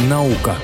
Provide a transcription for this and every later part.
Наука.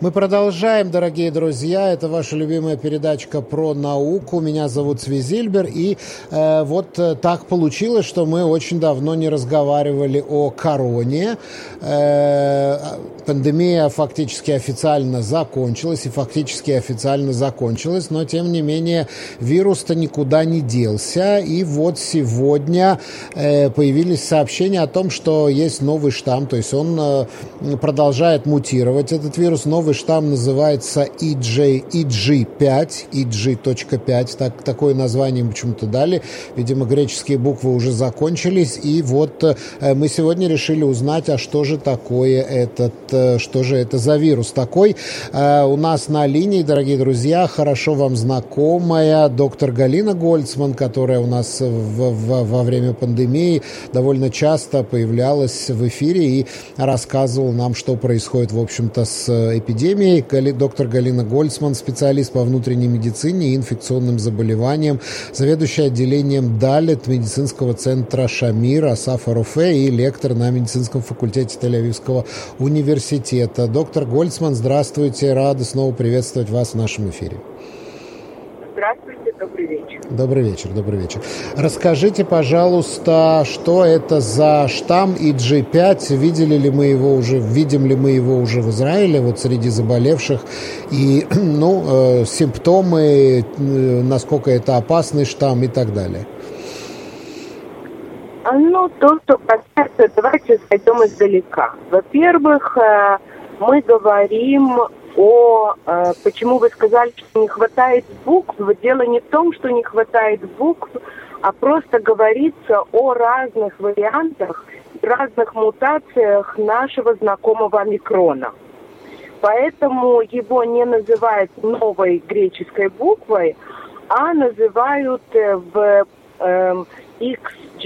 Мы продолжаем, дорогие друзья. Это ваша любимая передачка про науку. Меня зовут Свизильбер. И э, вот э, так получилось, что мы очень давно не разговаривали о короне. Э, пандемия фактически официально закончилась. И фактически официально закончилась. Но, тем не менее, вирус-то никуда не делся. И вот сегодня э, появились сообщения о том, что есть новый штамм. То есть он э, продолжает мутировать, этот вирус. Новый штамм называется EJ, EG5, EG.5, так, такое название почему-то дали. Видимо, греческие буквы уже закончились. И вот э, мы сегодня решили узнать, а что же такое этот, э, что же это за вирус такой. Э, у нас на линии, дорогие друзья, хорошо вам знакомая доктор Галина Гольцман, которая у нас в, в, во время пандемии довольно часто появлялась в эфире и рассказывала нам, что происходит, в общем-то, с эпидемией эпидемией, доктор Галина Гольцман, специалист по внутренней медицине и инфекционным заболеваниям, заведующая отделением ДАЛИТ медицинского центра Шамир Асафа Руфе и лектор на медицинском факультете Тель-Авивского университета. Доктор Гольцман, здравствуйте, рада снова приветствовать вас в нашем эфире. Здравствуйте, добрый вечер. Добрый вечер, добрый вечер. Расскажите, пожалуйста, что это за штамм IG5? Видели ли мы его уже, видим ли мы его уже в Израиле, вот среди заболевших? И, ну, э, симптомы, э, насколько это опасный штамм и так далее. Ну, то, что касается, давайте зайдем издалека. Во-первых, э, мы говорим о, э, почему вы сказали, что не хватает букв. Дело не в том, что не хватает букв, а просто говорится о разных вариантах, разных мутациях нашего знакомого микрона. Поэтому его не называют новой греческой буквой, а называют э, в э, эм,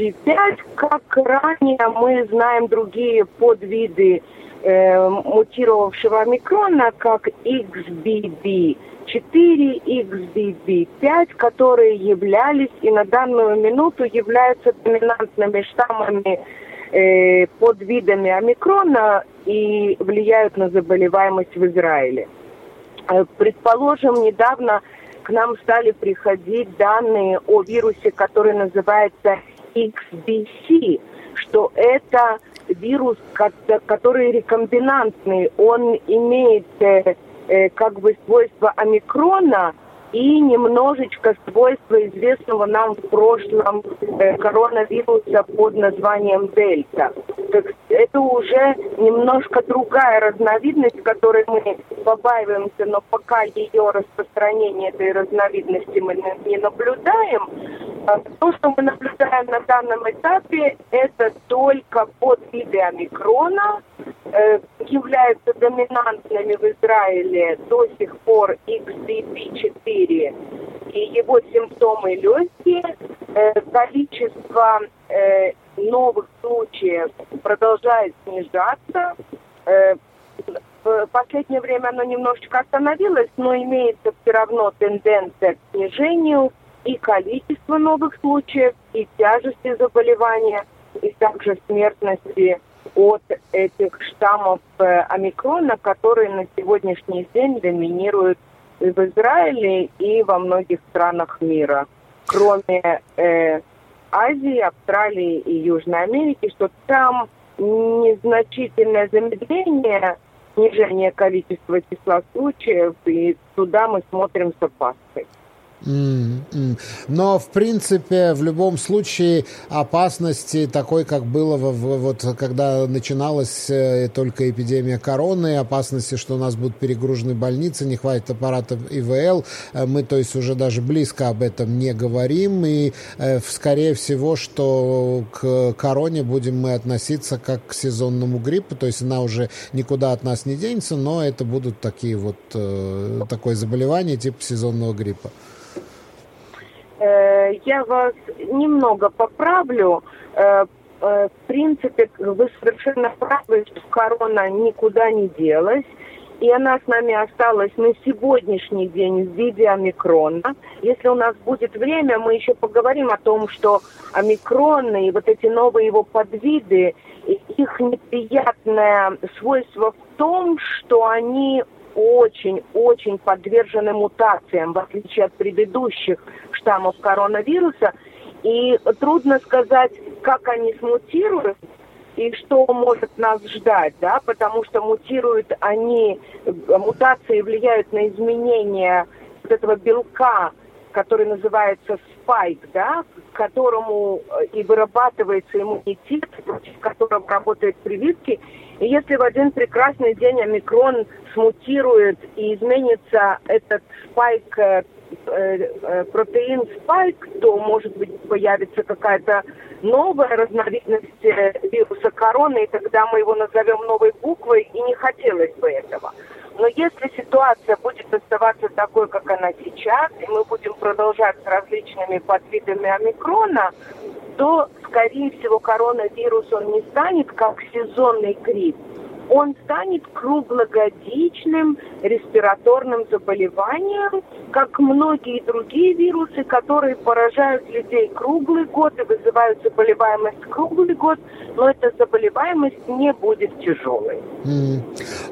XG5, как ранее мы знаем другие подвиды э, мутировавшего микрона, как XBB 4, XBB 5, которые являлись и на данную минуту являются доминантными штаммами э, под видами омикрона и влияют на заболеваемость в Израиле. Э, предположим, недавно к нам стали приходить данные о вирусе, который называется XBC, что это вирус, который рекомбинантный, он имеет э, э, как бы свойства омикрона и немножечко свойства известного нам в прошлом э, коронавируса под названием дельта. Так это уже немножко другая разновидность, которой мы побаиваемся, но пока ее распространение этой разновидности мы не наблюдаем, то, что мы наблюдаем на данном этапе, это только подвиды омикрона, э, являются доминантными в Израиле до сих пор XBB4 и его симптомы легкие, э, количество э, новых случаев продолжает снижаться. В последнее время оно немножечко остановилось, но имеется все равно тенденция к снижению и количества новых случаев, и тяжести заболевания, и также смертности от этих штаммов э, омикрона, которые на сегодняшний день доминируют в Израиле, и во многих странах мира, кроме э, Азии, Австралии и Южной Америки, что там незначительное замедление, снижение количества числа случаев, и туда мы смотрим с опаской. Mm-hmm. Но, в принципе, в любом случае опасности такой, как было в, в, вот когда начиналась э, только эпидемия короны, опасности, что у нас будут перегружены больницы, не хватит аппаратов ИВЛ, э, мы, то есть, уже даже близко об этом не говорим, и, э, скорее всего, что к короне будем мы относиться как к сезонному гриппу, то есть она уже никуда от нас не денется, но это будут такие вот, э, такое заболевание типа сезонного гриппа. Э, я вас немного поправлю. Э, э, в принципе, вы совершенно правы, что корона никуда не делась. и она с нами осталась на сегодняшний день в виде омикрона. Если у нас будет время, мы еще поговорим о том, что омикрон и вот эти новые его подвиды, их неприятное свойство в том, что они очень-очень подвержены мутациям, в отличие от предыдущих штаммов коронавируса. И трудно сказать, как они смутируют, и что может нас ждать, да, потому что мутируют они, мутации влияют на изменения вот этого белка, который называется спайк, да, которому э, и вырабатывается иммунитет, против которого работают прививки. И если в один прекрасный день омикрон смутирует и изменится этот спайк э, Э, э, протеин спайк, то, может быть, появится какая-то новая разновидность э, вируса короны, и тогда мы его назовем новой буквой, и не хотелось бы этого. Но если ситуация будет оставаться такой, как она сейчас, и мы будем продолжать с различными подвидами омикрона, то, скорее всего, коронавирус, он не станет как сезонный грипп, он станет круглогодичным респираторным заболеванием, как многие другие вирусы, которые поражают людей круглый год и вызывают заболеваемость круглый год, но эта заболеваемость не будет тяжелой. Mm.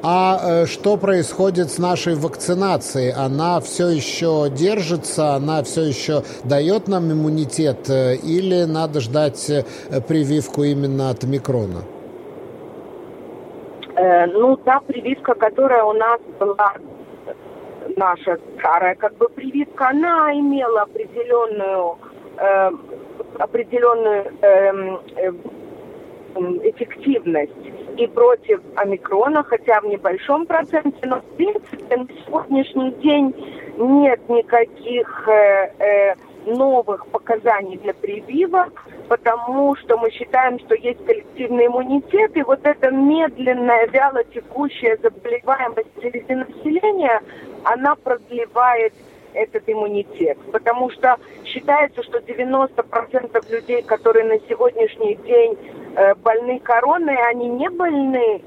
А э, что происходит с нашей вакцинацией? Она все еще держится, она все еще дает нам иммунитет э, или надо ждать э, прививку именно от микрона? Э, ну, та прививка, которая у нас была, наша старая как бы прививка, она имела определенную, э, определенную э, эффективность и против омикрона, хотя в небольшом проценте, но в принципе на сегодняшний день нет никаких э, э, новых показаний для прививок, потому что мы считаем, что есть коллективный иммунитет, и вот эта медленная, вяло текущая заболеваемость среди населения, она продлевает этот иммунитет. Потому что считается, что 90% людей, которые на сегодняшний день больны короной, они не больны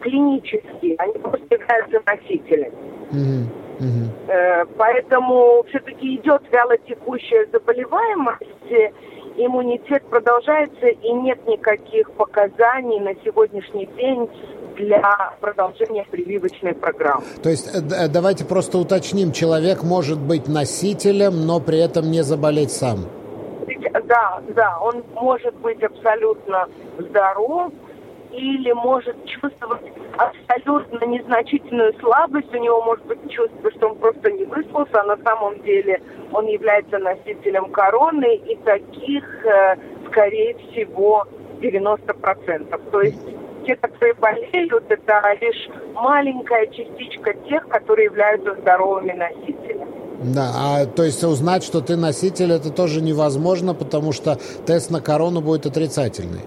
клинически, они просто являются носителями. Mm-hmm. Угу. Поэтому все-таки идет вялотекущая заболеваемость, иммунитет продолжается и нет никаких показаний на сегодняшний день для продолжения прививочной программы. То есть э, э, давайте просто уточним, человек может быть носителем, но при этом не заболеть сам. Да, да, он может быть абсолютно здоров, или может чувствовать абсолютно незначительную слабость, у него может быть чувство, что он просто не выспался, а на самом деле он является носителем короны, и таких, э, скорее всего, 90%. То есть те, которые болеют, это лишь маленькая частичка тех, которые являются здоровыми носителями. Да, а то есть узнать, что ты носитель, это тоже невозможно, потому что тест на корону будет отрицательный.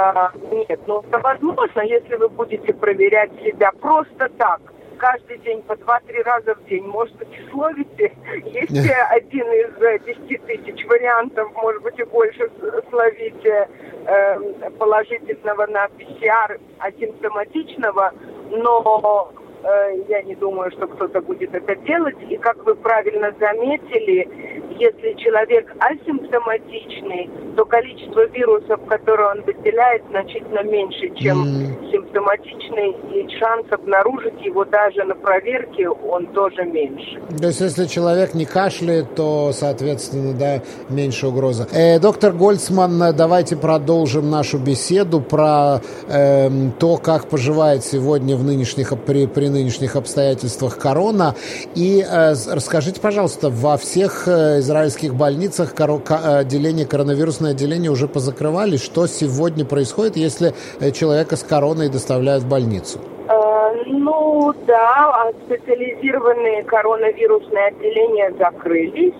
А, нет, ну возможно, если вы будете проверять себя просто так, каждый день по два-три раза в день, может быть, и словите. Есть один из э, десяти тысяч вариантов, может быть, и больше словите э, положительного на ПЦР асимптоматичного, но я не думаю, что кто-то будет это делать. И как вы правильно заметили, если человек асимптоматичный, то количество вирусов, которые он выделяет, значительно меньше, чем mm. симптоматичный, и шанс обнаружить его даже на проверке, он тоже меньше. То есть, если человек не кашляет, то, соответственно, да, меньше угроза. Э, доктор Гольцман, давайте продолжим нашу беседу про э, то, как поживает сегодня в нынешних при, при нынешних обстоятельствах корона. И э, расскажите, пожалуйста, во всех э, израильских больницах коро- ко- отделение, коронавирусное отделение уже позакрывали. Что сегодня происходит, если э, человека с короной доставляют в больницу? Э, ну да, а специализированные коронавирусные отделения закрылись,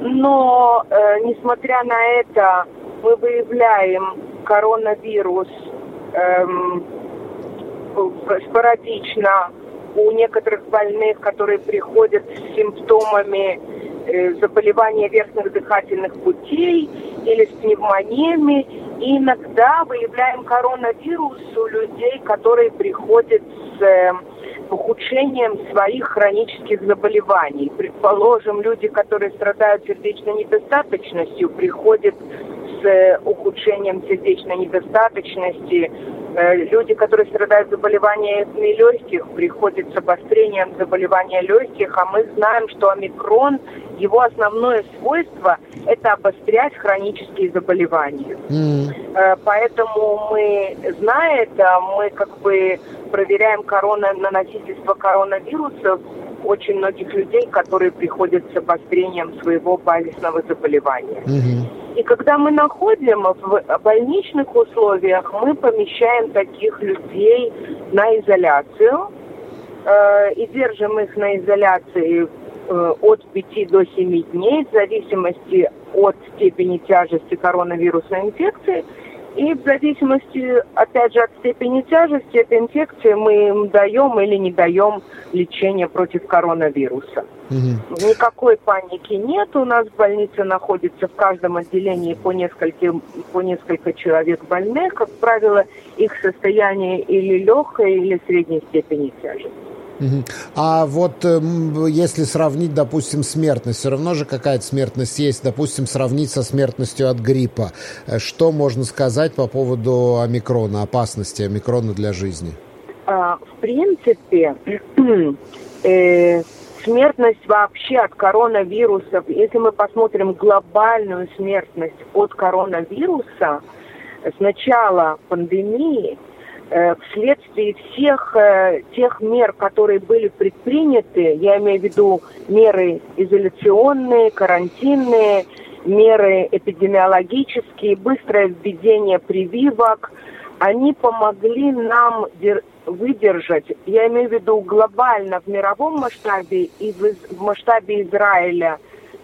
но э, несмотря на это мы выявляем коронавирус эм, спорадично у некоторых больных, которые приходят с симптомами э, заболевания верхних дыхательных путей или с пневмониями. И иногда выявляем коронавирус у людей, которые приходят с э, ухудшением своих хронических заболеваний. Предположим, люди, которые страдают сердечной недостаточностью, приходят с э, ухудшением сердечной недостаточности. Э, люди, которые страдают заболеваниями легких, приходят с обострением заболевания легких, а мы знаем, что омикрон, его основное свойство – это обострять хронические заболевания. Mm. Поэтому мы, зная это, мы как бы проверяем корона, наносительство коронавируса очень многих людей, которые приходят с обострением своего базисного заболевания. Угу. И когда мы находим в больничных условиях, мы помещаем таких людей на изоляцию э, и держим их на изоляции э, от 5 до 7 дней в зависимости от степени тяжести коронавирусной инфекции – и в зависимости, опять же, от степени тяжести этой инфекции мы им даем или не даем лечение против коронавируса. Угу. Никакой паники нет. У нас в больнице находится в каждом отделении по несколько, по несколько человек больных. Как правило, их состояние или легкое, или средней степени тяжести. А вот эм, если сравнить, допустим, смертность, все равно же какая-то смертность есть, допустим, сравнить со смертностью от гриппа. Э, что можно сказать по поводу омикрона, опасности омикрона для жизни? А, в принципе, э, смертность вообще от коронавирусов, если мы посмотрим глобальную смертность от коронавируса, с начала пандемии вследствие всех э, тех мер, которые были предприняты, я имею в виду меры изоляционные, карантинные, меры эпидемиологические, быстрое введение прививок, они помогли нам выдержать, я имею в виду глобально в мировом масштабе и в масштабе Израиля,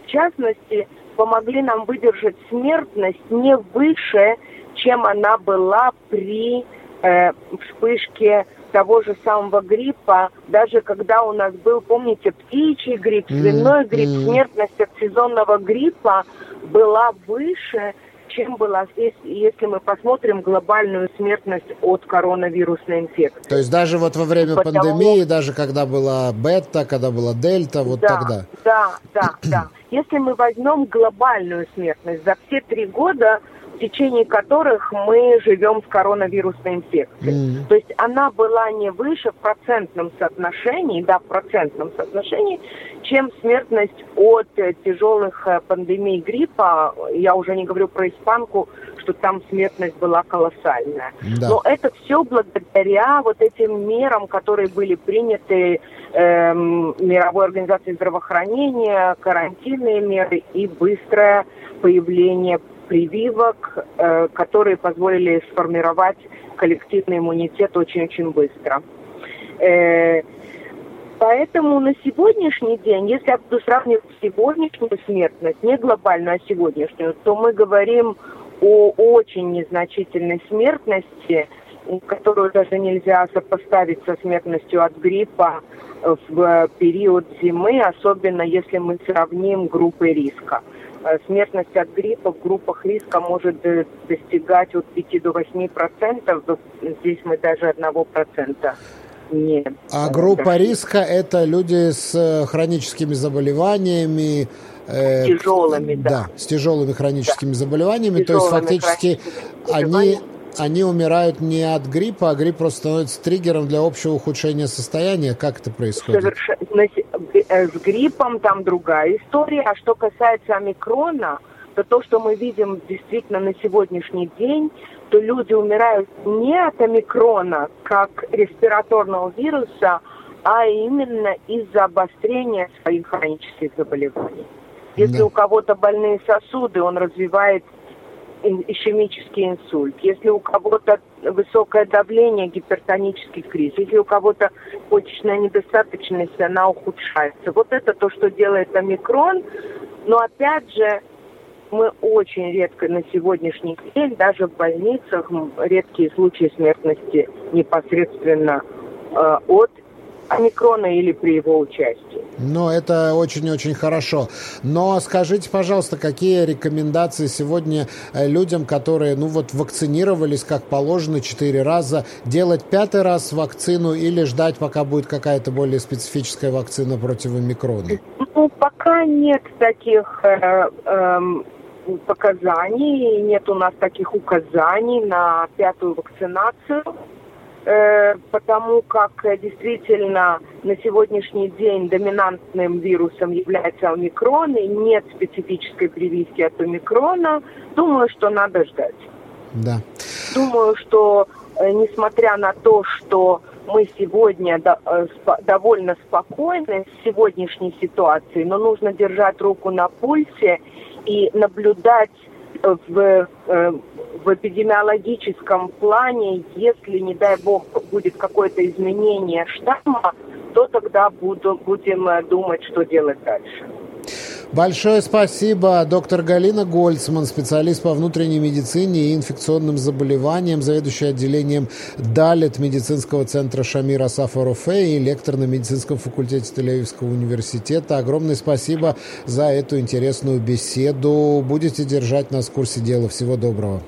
в частности, помогли нам выдержать смертность не выше, чем она была при э, вспышки того же самого гриппа, даже когда у нас был, помните, птичий грипп, свиной грипп, mm-hmm. смертность от сезонного гриппа была выше, чем была здесь, если мы посмотрим глобальную смертность от коронавирусной инфекции. То есть даже вот во время Потому... пандемии, даже когда была бета, когда была дельта, вот да, тогда? Да, да, да. Если мы возьмем глобальную смертность за все три года, течение которых мы живем с коронавирусной инфекцией. Mm. То есть она была не выше в процентном соотношении, да, в процентном соотношении, чем смертность от э, тяжелых э, пандемий гриппа. Я уже не говорю про испанку, что там смертность была колоссальная. Да. Но это все благодаря вот этим мерам, которые были приняты эм, Мировой организацией здравоохранения, карантинные меры и быстрое появление прививок, э, которые позволили сформировать коллективный иммунитет очень-очень быстро. Э, поэтому на сегодняшний день, если я буду сравнивать сегодняшнюю смертность, не глобальную, а сегодняшнюю, то мы говорим о очень незначительной смертности, которую даже нельзя сопоставить со смертностью от гриппа в период зимы, особенно если мы сравним группы риска. Э, смертность от гриппа в группах риска может достигать от 5 до 8 процентов. Здесь мы даже одного процента не... А группа риска – это люди с э, хроническими заболеваниями, э, тяжелыми, да. да. с тяжелыми хроническими да. заболеваниями. Тяжелыми То есть фактически они они умирают не от гриппа, а грипп просто становится триггером для общего ухудшения состояния. Как это происходит? Совершенно. Э, с гриппом там другая история. А что касается омикрона, то то, что мы видим действительно на сегодняшний день, то люди умирают не от омикрона, как респираторного вируса, а именно из-за обострения своих хронических заболеваний. Если да. у кого-то больные сосуды, он развивает ишемический инсульт, если у кого-то высокое давление, гипертонический криз, если у кого-то почечная недостаточность, она ухудшается. Вот это то, что делает омикрон. Но опять же, мы очень редко на сегодняшний день, даже в больницах, редкие случаи смертности непосредственно э, от омикрона или при его участии. Ну, это очень-очень хорошо. Но скажите, пожалуйста, какие рекомендации сегодня э, людям, которые, ну вот, вакцинировались как положено четыре раза, делать пятый раз вакцину или ждать, пока будет какая-то более специфическая вакцина против омикрона? Ну, пока нет таких э, э, показаний, нет у нас таких указаний на пятую вакцинацию. Э, потому как э, действительно на сегодняшний день доминантным вирусом является омикрон, и нет специфической прививки от омикрона, думаю, что надо ждать. Да. Думаю, что э, несмотря на то, что мы сегодня довольно спокойны с сегодняшней ситуацией, но нужно держать руку на пульсе и наблюдать в в эпидемиологическом плане, если, не дай бог, будет какое-то изменение штамма, то тогда буду, будем э, думать, что делать дальше. Большое спасибо. Доктор Галина Гольцман, специалист по внутренней медицине и инфекционным заболеваниям, заведующий отделением ДАЛИТ медицинского центра Шамира Сафаруфе и лектор на медицинском факультете Тель-Авивского университета. Огромное спасибо за эту интересную беседу. Будете держать нас в курсе дела. Всего доброго.